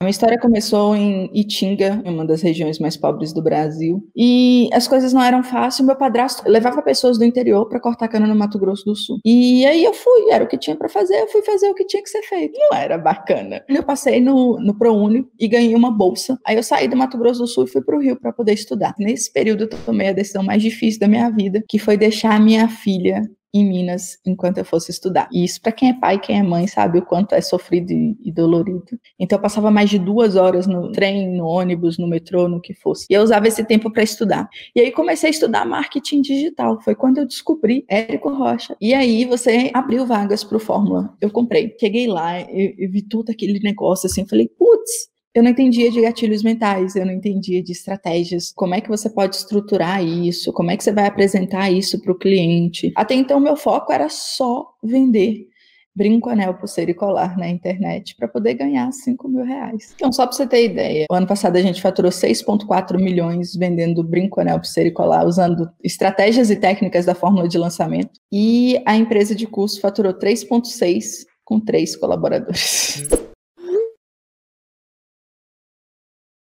A minha história começou em Itinga, uma das regiões mais pobres do Brasil, e as coisas não eram fáceis. Meu padrasto levava pessoas do interior para cortar cana no Mato Grosso do Sul. E aí eu fui, era o que tinha para fazer, eu fui fazer o que tinha que ser feito. Não era bacana. Eu passei no, no ProUni e ganhei uma bolsa. Aí eu saí do Mato Grosso do Sul e fui para o Rio para poder estudar. Nesse período eu tomei a decisão mais difícil da minha vida, que foi deixar a minha filha em Minas enquanto eu fosse estudar. E isso para quem é pai e quem é mãe sabe o quanto é sofrido e, e, dolorido. Então eu passava mais de duas horas no trem, no ônibus, no metrô, no que fosse. E eu usava esse tempo para estudar. E aí comecei a estudar marketing digital. Foi quando eu descobri Érico Rocha. E aí você abriu vagas para o Fórmula. Eu comprei. Cheguei lá, eu, eu vi todo aquele negócio assim, falei, putz, eu não entendia de gatilhos mentais, eu não entendia de estratégias, como é que você pode estruturar isso, como é que você vai apresentar isso para o cliente. Até então, meu foco era só vender brinco, anel, pulseira e colar na internet para poder ganhar 5 mil reais. Então, só para você ter ideia, o ano passado a gente faturou 6,4 milhões vendendo brinco, anel, pulseira e colar, usando estratégias e técnicas da fórmula de lançamento. E a empresa de curso faturou 3,6 com três colaboradores.